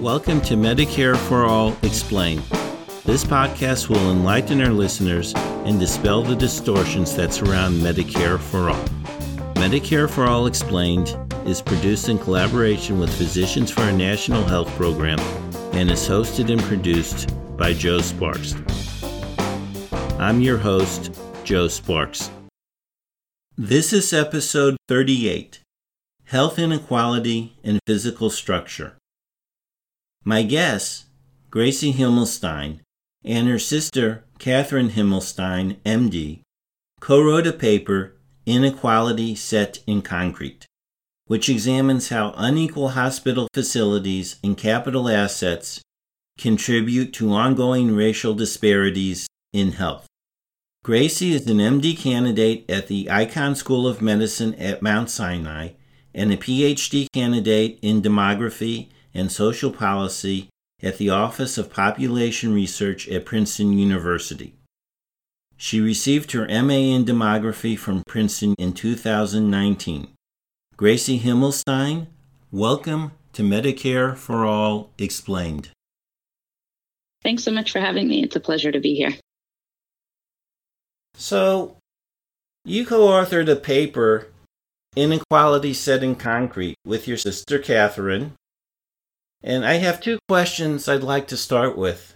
Welcome to Medicare for All Explained. This podcast will enlighten our listeners and dispel the distortions that surround Medicare for All. Medicare for All Explained is produced in collaboration with Physicians for a National Health Program and is hosted and produced by Joe Sparks. I'm your host, Joe Sparks. This is episode 38 Health Inequality and Physical Structure. My guest, Gracie Himmelstein, and her sister, Catherine Himmelstein, MD, co wrote a paper, Inequality Set in Concrete, which examines how unequal hospital facilities and capital assets contribute to ongoing racial disparities in health. Gracie is an MD candidate at the Icahn School of Medicine at Mount Sinai and a PhD candidate in demography and social policy at the Office of Population Research at Princeton University. She received her MA in demography from Princeton in 2019. Gracie Himmelstein, welcome to Medicare for All Explained. Thanks so much for having me. It's a pleasure to be here. So, you co authored a paper, Inequality Set in Concrete, with your sister Catherine. And I have two questions I'd like to start with.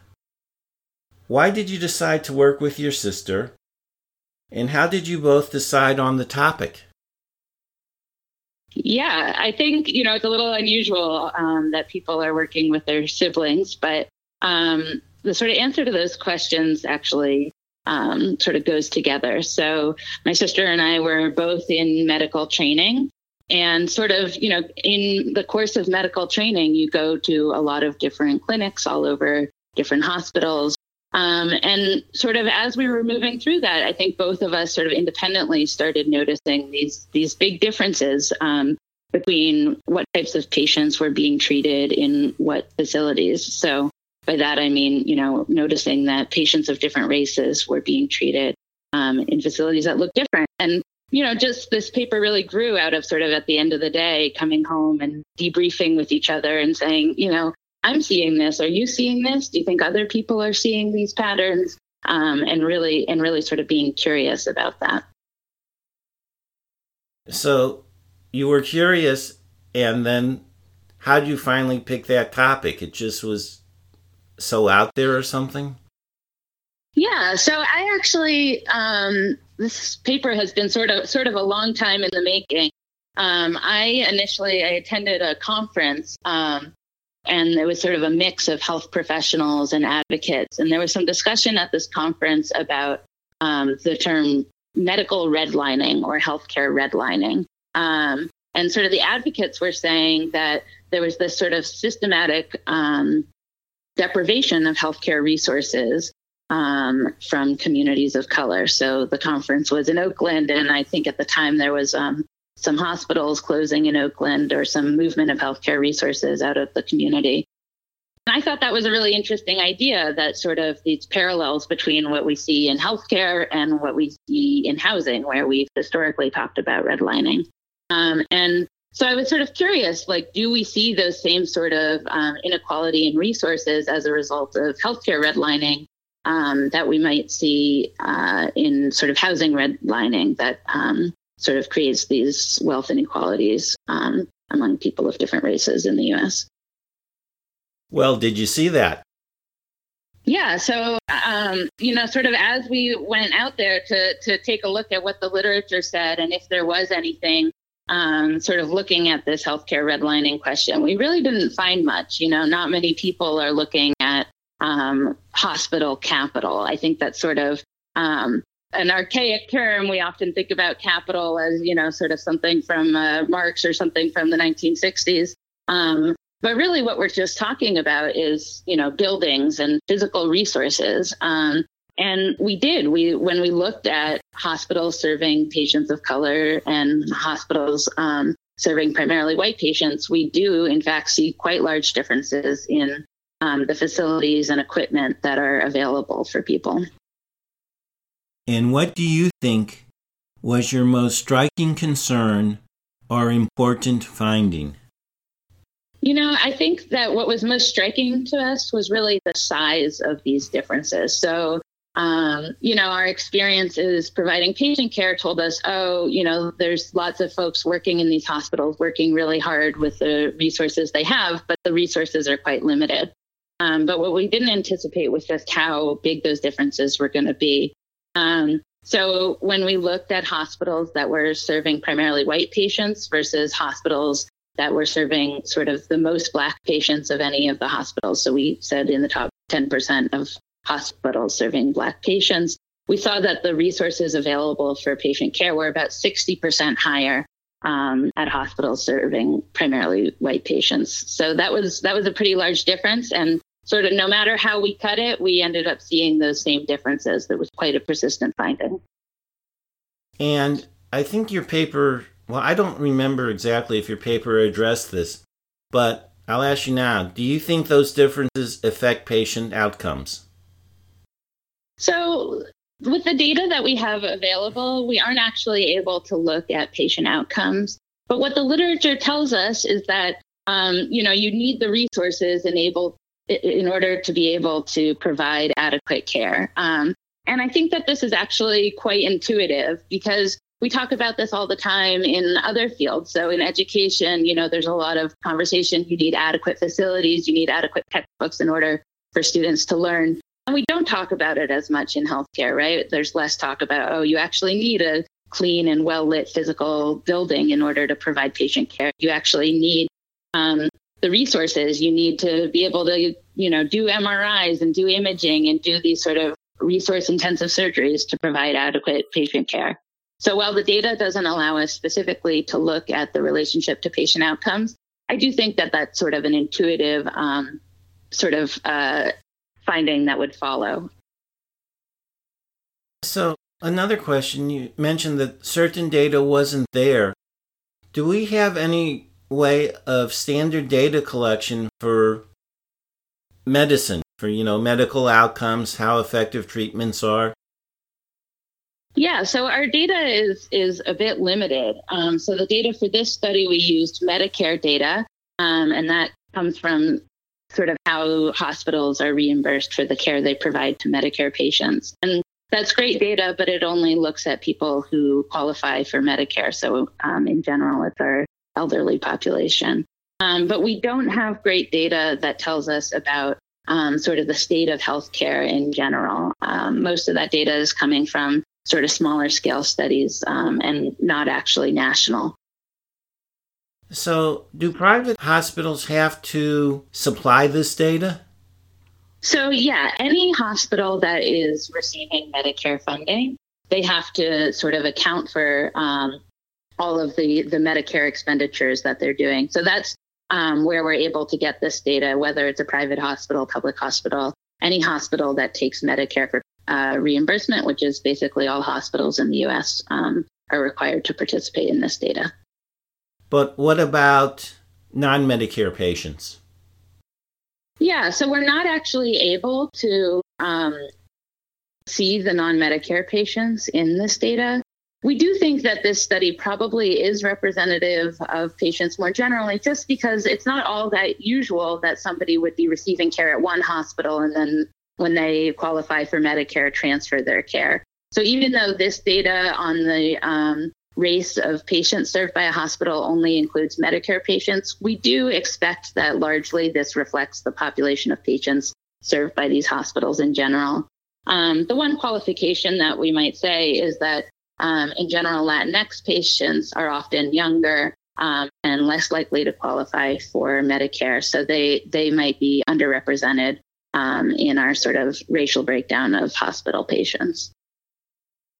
Why did you decide to work with your sister? And how did you both decide on the topic? Yeah, I think, you know, it's a little unusual um, that people are working with their siblings, but um, the sort of answer to those questions actually um, sort of goes together. So my sister and I were both in medical training. And sort of, you know, in the course of medical training, you go to a lot of different clinics all over different hospitals. Um, and sort of as we were moving through that, I think both of us sort of independently started noticing these these big differences um, between what types of patients were being treated in what facilities. So by that, I mean, you know, noticing that patients of different races were being treated um, in facilities that look different. And, you know, just this paper really grew out of sort of at the end of the day coming home and debriefing with each other and saying, you know, I'm seeing this. Are you seeing this? Do you think other people are seeing these patterns? Um, and really, and really sort of being curious about that. So you were curious, and then how did you finally pick that topic? It just was so out there or something? Yeah, so I actually um, this paper has been sort of sort of a long time in the making. Um, I initially I attended a conference um, and it was sort of a mix of health professionals and advocates, and there was some discussion at this conference about um, the term medical redlining or healthcare redlining. Um, and sort of the advocates were saying that there was this sort of systematic um, deprivation of healthcare resources um, from communities of color. So the conference was in Oakland, and I think at the time there was um, some hospitals closing in Oakland or some movement of healthcare resources out of the community. And I thought that was a really interesting idea that sort of these parallels between what we see in healthcare and what we see in housing, where we've historically talked about redlining. Um, and so I was sort of curious, like, do we see those same sort of um, inequality in resources as a result of healthcare redlining um, that we might see uh, in sort of housing redlining that um, sort of creates these wealth inequalities um, among people of different races in the U.S. Well, did you see that? Yeah, so um, you know, sort of as we went out there to to take a look at what the literature said and if there was anything um, sort of looking at this healthcare redlining question, we really didn't find much. You know, not many people are looking at um, hospital capital. I think that's sort of um, an archaic term. We often think about capital as, you know, sort of something from uh, Marx or something from the 1960s. Um, but really, what we're just talking about is, you know, buildings and physical resources. And we did. We when we looked at hospitals serving patients of color and hospitals um, serving primarily white patients, we do in fact see quite large differences in um, the facilities and equipment that are available for people. And what do you think was your most striking concern or important finding? You know, I think that what was most striking to us was really the size of these differences. So, um, you know, our experiences providing patient care told us, oh, you know, there's lots of folks working in these hospitals working really hard with the resources they have, but the resources are quite limited. Um, but what we didn't anticipate was just how big those differences were going to be. Um, so when we looked at hospitals that were serving primarily white patients versus hospitals that were serving sort of the most Black patients of any of the hospitals, so we said in the top 10% of hospitals serving Black patients, we saw that the resources available for patient care were about 60% higher um, at hospitals serving primarily white patients. So that was that was a pretty large difference, and sort of no matter how we cut it, we ended up seeing those same differences. There was quite a persistent finding. And I think your paper, well, I don't remember exactly if your paper addressed this, but I'll ask you now do you think those differences affect patient outcomes? So, with the data that we have available, we aren't actually able to look at patient outcomes. But what the literature tells us is that um, you know you need the resources enabled in order to be able to provide adequate care. Um, and I think that this is actually quite intuitive because we talk about this all the time in other fields. So in education, you know, there's a lot of conversation. You need adequate facilities, you need adequate textbooks in order for students to learn. And we don't talk about it as much in healthcare, right? There's less talk about, oh, you actually need a clean and well lit physical building in order to provide patient care. You actually need um, the resources you need to be able to you know do mris and do imaging and do these sort of resource intensive surgeries to provide adequate patient care so while the data doesn't allow us specifically to look at the relationship to patient outcomes i do think that that's sort of an intuitive um, sort of uh, finding that would follow so another question you mentioned that certain data wasn't there do we have any way of standard data collection for medicine, for you know medical outcomes, how effective treatments are? Yeah, so our data is is a bit limited. Um, so the data for this study we used Medicare data, um, and that comes from sort of how hospitals are reimbursed for the care they provide to Medicare patients. And that's great data, but it only looks at people who qualify for Medicare. So um, in general, it's our elderly population. Um, but we don't have great data that tells us about um, sort of the state of healthcare in general. Um, most of that data is coming from sort of smaller scale studies um, and not actually national. So, do private hospitals have to supply this data? So, yeah, any hospital that is receiving Medicare funding, they have to sort of account for um, all of the the Medicare expenditures that they're doing. So that's um, where we're able to get this data, whether it's a private hospital, public hospital, any hospital that takes Medicare for uh, reimbursement, which is basically all hospitals in the U.S. Um, are required to participate in this data. But what about non-Medicare patients? Yeah, so we're not actually able to um, see the non-Medicare patients in this data. We do think that this study probably is representative of patients more generally, just because it's not all that usual that somebody would be receiving care at one hospital and then when they qualify for Medicare, transfer their care. So even though this data on the um, race of patients served by a hospital only includes Medicare patients, we do expect that largely this reflects the population of patients served by these hospitals in general. Um, the one qualification that we might say is that um, in general, Latinx patients are often younger um, and less likely to qualify for Medicare. So they, they might be underrepresented um, in our sort of racial breakdown of hospital patients.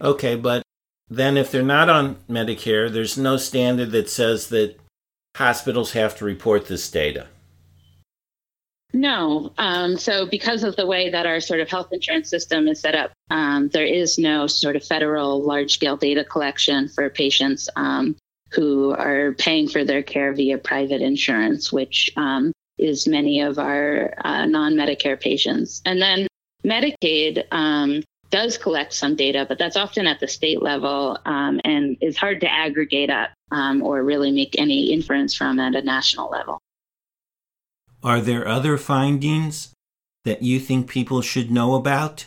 Okay, but then if they're not on Medicare, there's no standard that says that hospitals have to report this data. No. Um, so, because of the way that our sort of health insurance system is set up, um, there is no sort of federal large scale data collection for patients um, who are paying for their care via private insurance, which um, is many of our uh, non Medicare patients. And then Medicaid, um, does collect some data, but that's often at the state level um, and is hard to aggregate up um, or really make any inference from at a national level. Are there other findings that you think people should know about?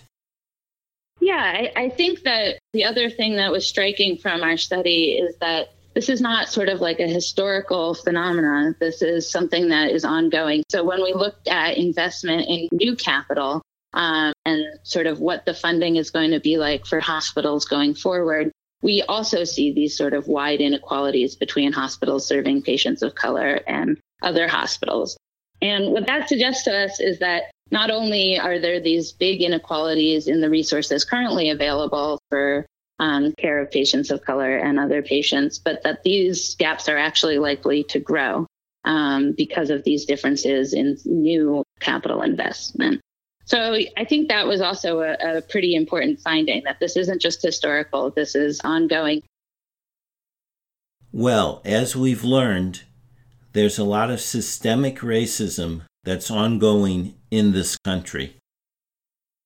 Yeah, I, I think that the other thing that was striking from our study is that this is not sort of like a historical phenomenon. This is something that is ongoing. So when we looked at investment in new capital um, and sort of what the funding is going to be like for hospitals going forward, we also see these sort of wide inequalities between hospitals serving patients of color and other hospitals. And what that suggests to us is that not only are there these big inequalities in the resources currently available for um, care of patients of color and other patients, but that these gaps are actually likely to grow um, because of these differences in new capital investment. So I think that was also a, a pretty important finding that this isn't just historical, this is ongoing. Well, as we've learned, there's a lot of systemic racism that's ongoing in this country.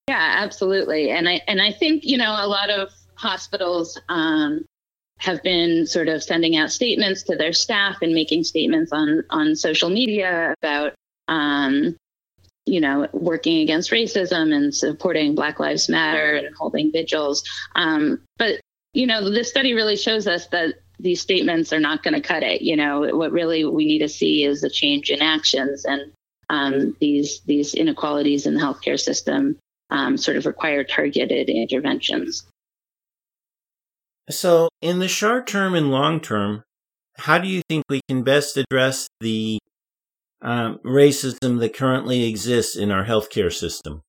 Yeah, absolutely. And I and I think, you know, a lot of hospitals um, have been sort of sending out statements to their staff and making statements on on social media about um, you know working against racism and supporting Black Lives Matter and holding vigils. Um, but you know, this study really shows us that these statements are not going to cut it. You know, what really we need to see is a change in actions, and um, these these inequalities in the healthcare system um, sort of require targeted interventions. So, in the short term and long term, how do you think we can best address the um, racism that currently exists in our healthcare system?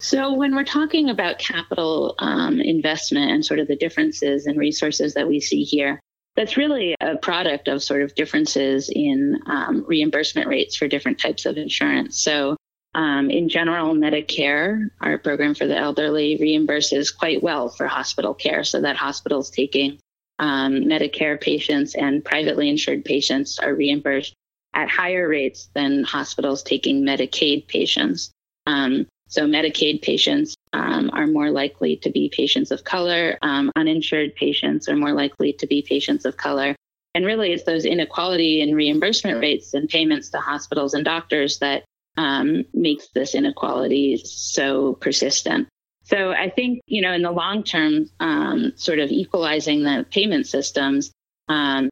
So, when we're talking about capital um, investment and sort of the differences in resources that we see here, that's really a product of sort of differences in um, reimbursement rates for different types of insurance. So, um, in general, Medicare, our program for the elderly, reimburses quite well for hospital care, so that hospitals taking um, Medicare patients and privately insured patients are reimbursed at higher rates than hospitals taking Medicaid patients. Um, so, Medicaid patients um, are more likely to be patients of color, um, uninsured patients are more likely to be patients of color. And really, it's those inequality in reimbursement rates and payments to hospitals and doctors that um, makes this inequality so persistent. So I think, you know, in the long term, um, sort of equalizing the payment systems. Um,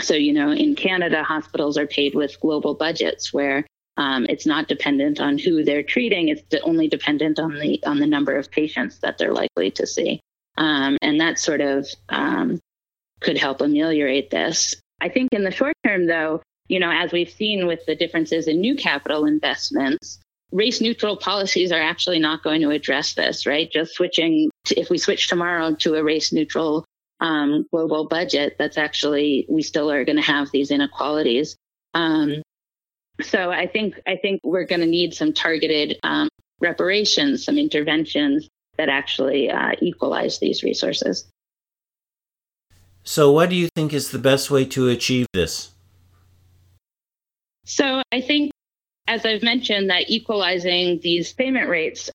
so, you know, in Canada, hospitals are paid with global budgets where um, it's not dependent on who they're treating. It's only dependent on the on the number of patients that they're likely to see, um, and that sort of um, could help ameliorate this. I think in the short term, though, you know, as we've seen with the differences in new capital investments, race neutral policies are actually not going to address this, right? Just switching, to, if we switch tomorrow to a race neutral um, global budget, that's actually, we still are going to have these inequalities. Um, so I think, I think we're going to need some targeted um, reparations, some interventions that actually uh, equalize these resources. So, what do you think is the best way to achieve this? So I think, as I've mentioned, that equalizing these payment rates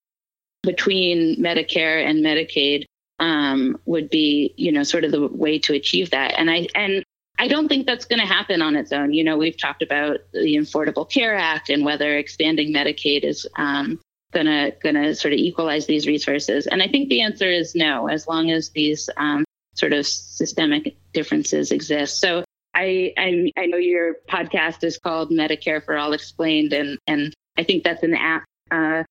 between Medicare and Medicaid um, would be, you know, sort of the way to achieve that. And I and I don't think that's going to happen on its own. You know, we've talked about the Affordable Care Act and whether expanding Medicaid is um, gonna gonna sort of equalize these resources. And I think the answer is no, as long as these um, sort of systemic differences exist. So I, I, I know your podcast is called Medicare for All Explained, and and I think that's an apt uh,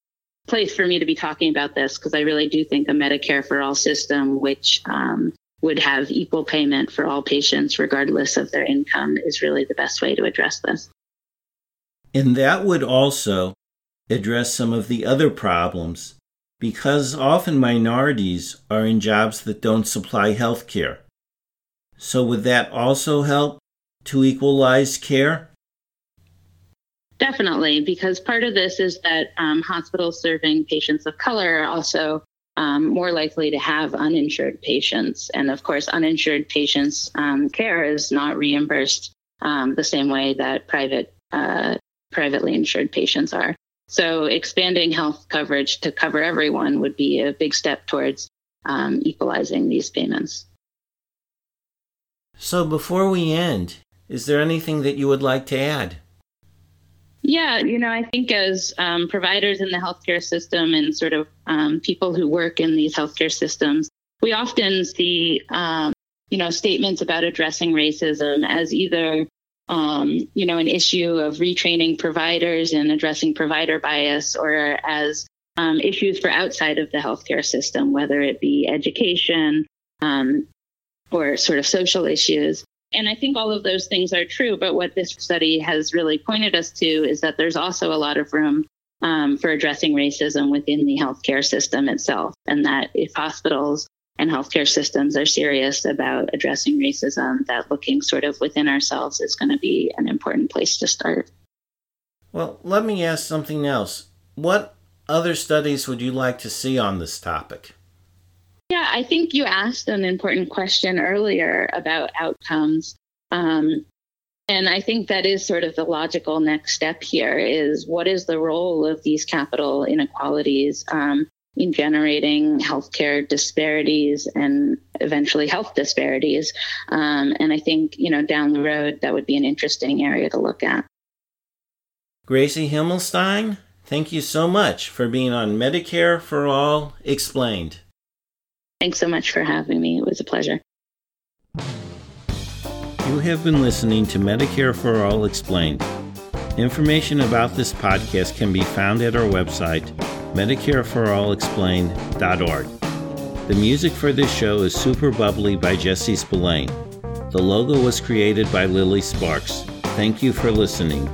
place for me to be talking about this because I really do think a Medicare for All system, which um, would have equal payment for all patients regardless of their income, is really the best way to address this. And that would also address some of the other problems because often minorities are in jobs that don't supply health care. So, would that also help to equalize care? Definitely, because part of this is that um, hospitals serving patients of color are also um, more likely to have uninsured patients. And of course, uninsured patients' um, care is not reimbursed um, the same way that private, uh, privately insured patients are. So expanding health coverage to cover everyone would be a big step towards um, equalizing these payments. So before we end, is there anything that you would like to add? Yeah, you know, I think as um, providers in the healthcare system and sort of um, people who work in these healthcare systems, we often see, um, you know, statements about addressing racism as either, um, you know, an issue of retraining providers and addressing provider bias, or as um, issues for outside of the healthcare system, whether it be education um, or sort of social issues. And I think all of those things are true. But what this study has really pointed us to is that there's also a lot of room um, for addressing racism within the healthcare system itself. And that if hospitals and healthcare systems are serious about addressing racism, that looking sort of within ourselves is going to be an important place to start. Well, let me ask something else. What other studies would you like to see on this topic? Yeah, I think you asked an important question earlier about outcomes. Um, and I think that is sort of the logical next step here is what is the role of these capital inequalities um, in generating healthcare disparities and eventually health disparities? Um, and I think, you know, down the road, that would be an interesting area to look at. Gracie Himmelstein, thank you so much for being on Medicare for All Explained. Thanks so much for having me. It was a pleasure. You have been listening to Medicare for All Explained. Information about this podcast can be found at our website, MedicareForAllExplained.org. The music for this show is Super Bubbly by Jesse Spillane. The logo was created by Lily Sparks. Thank you for listening.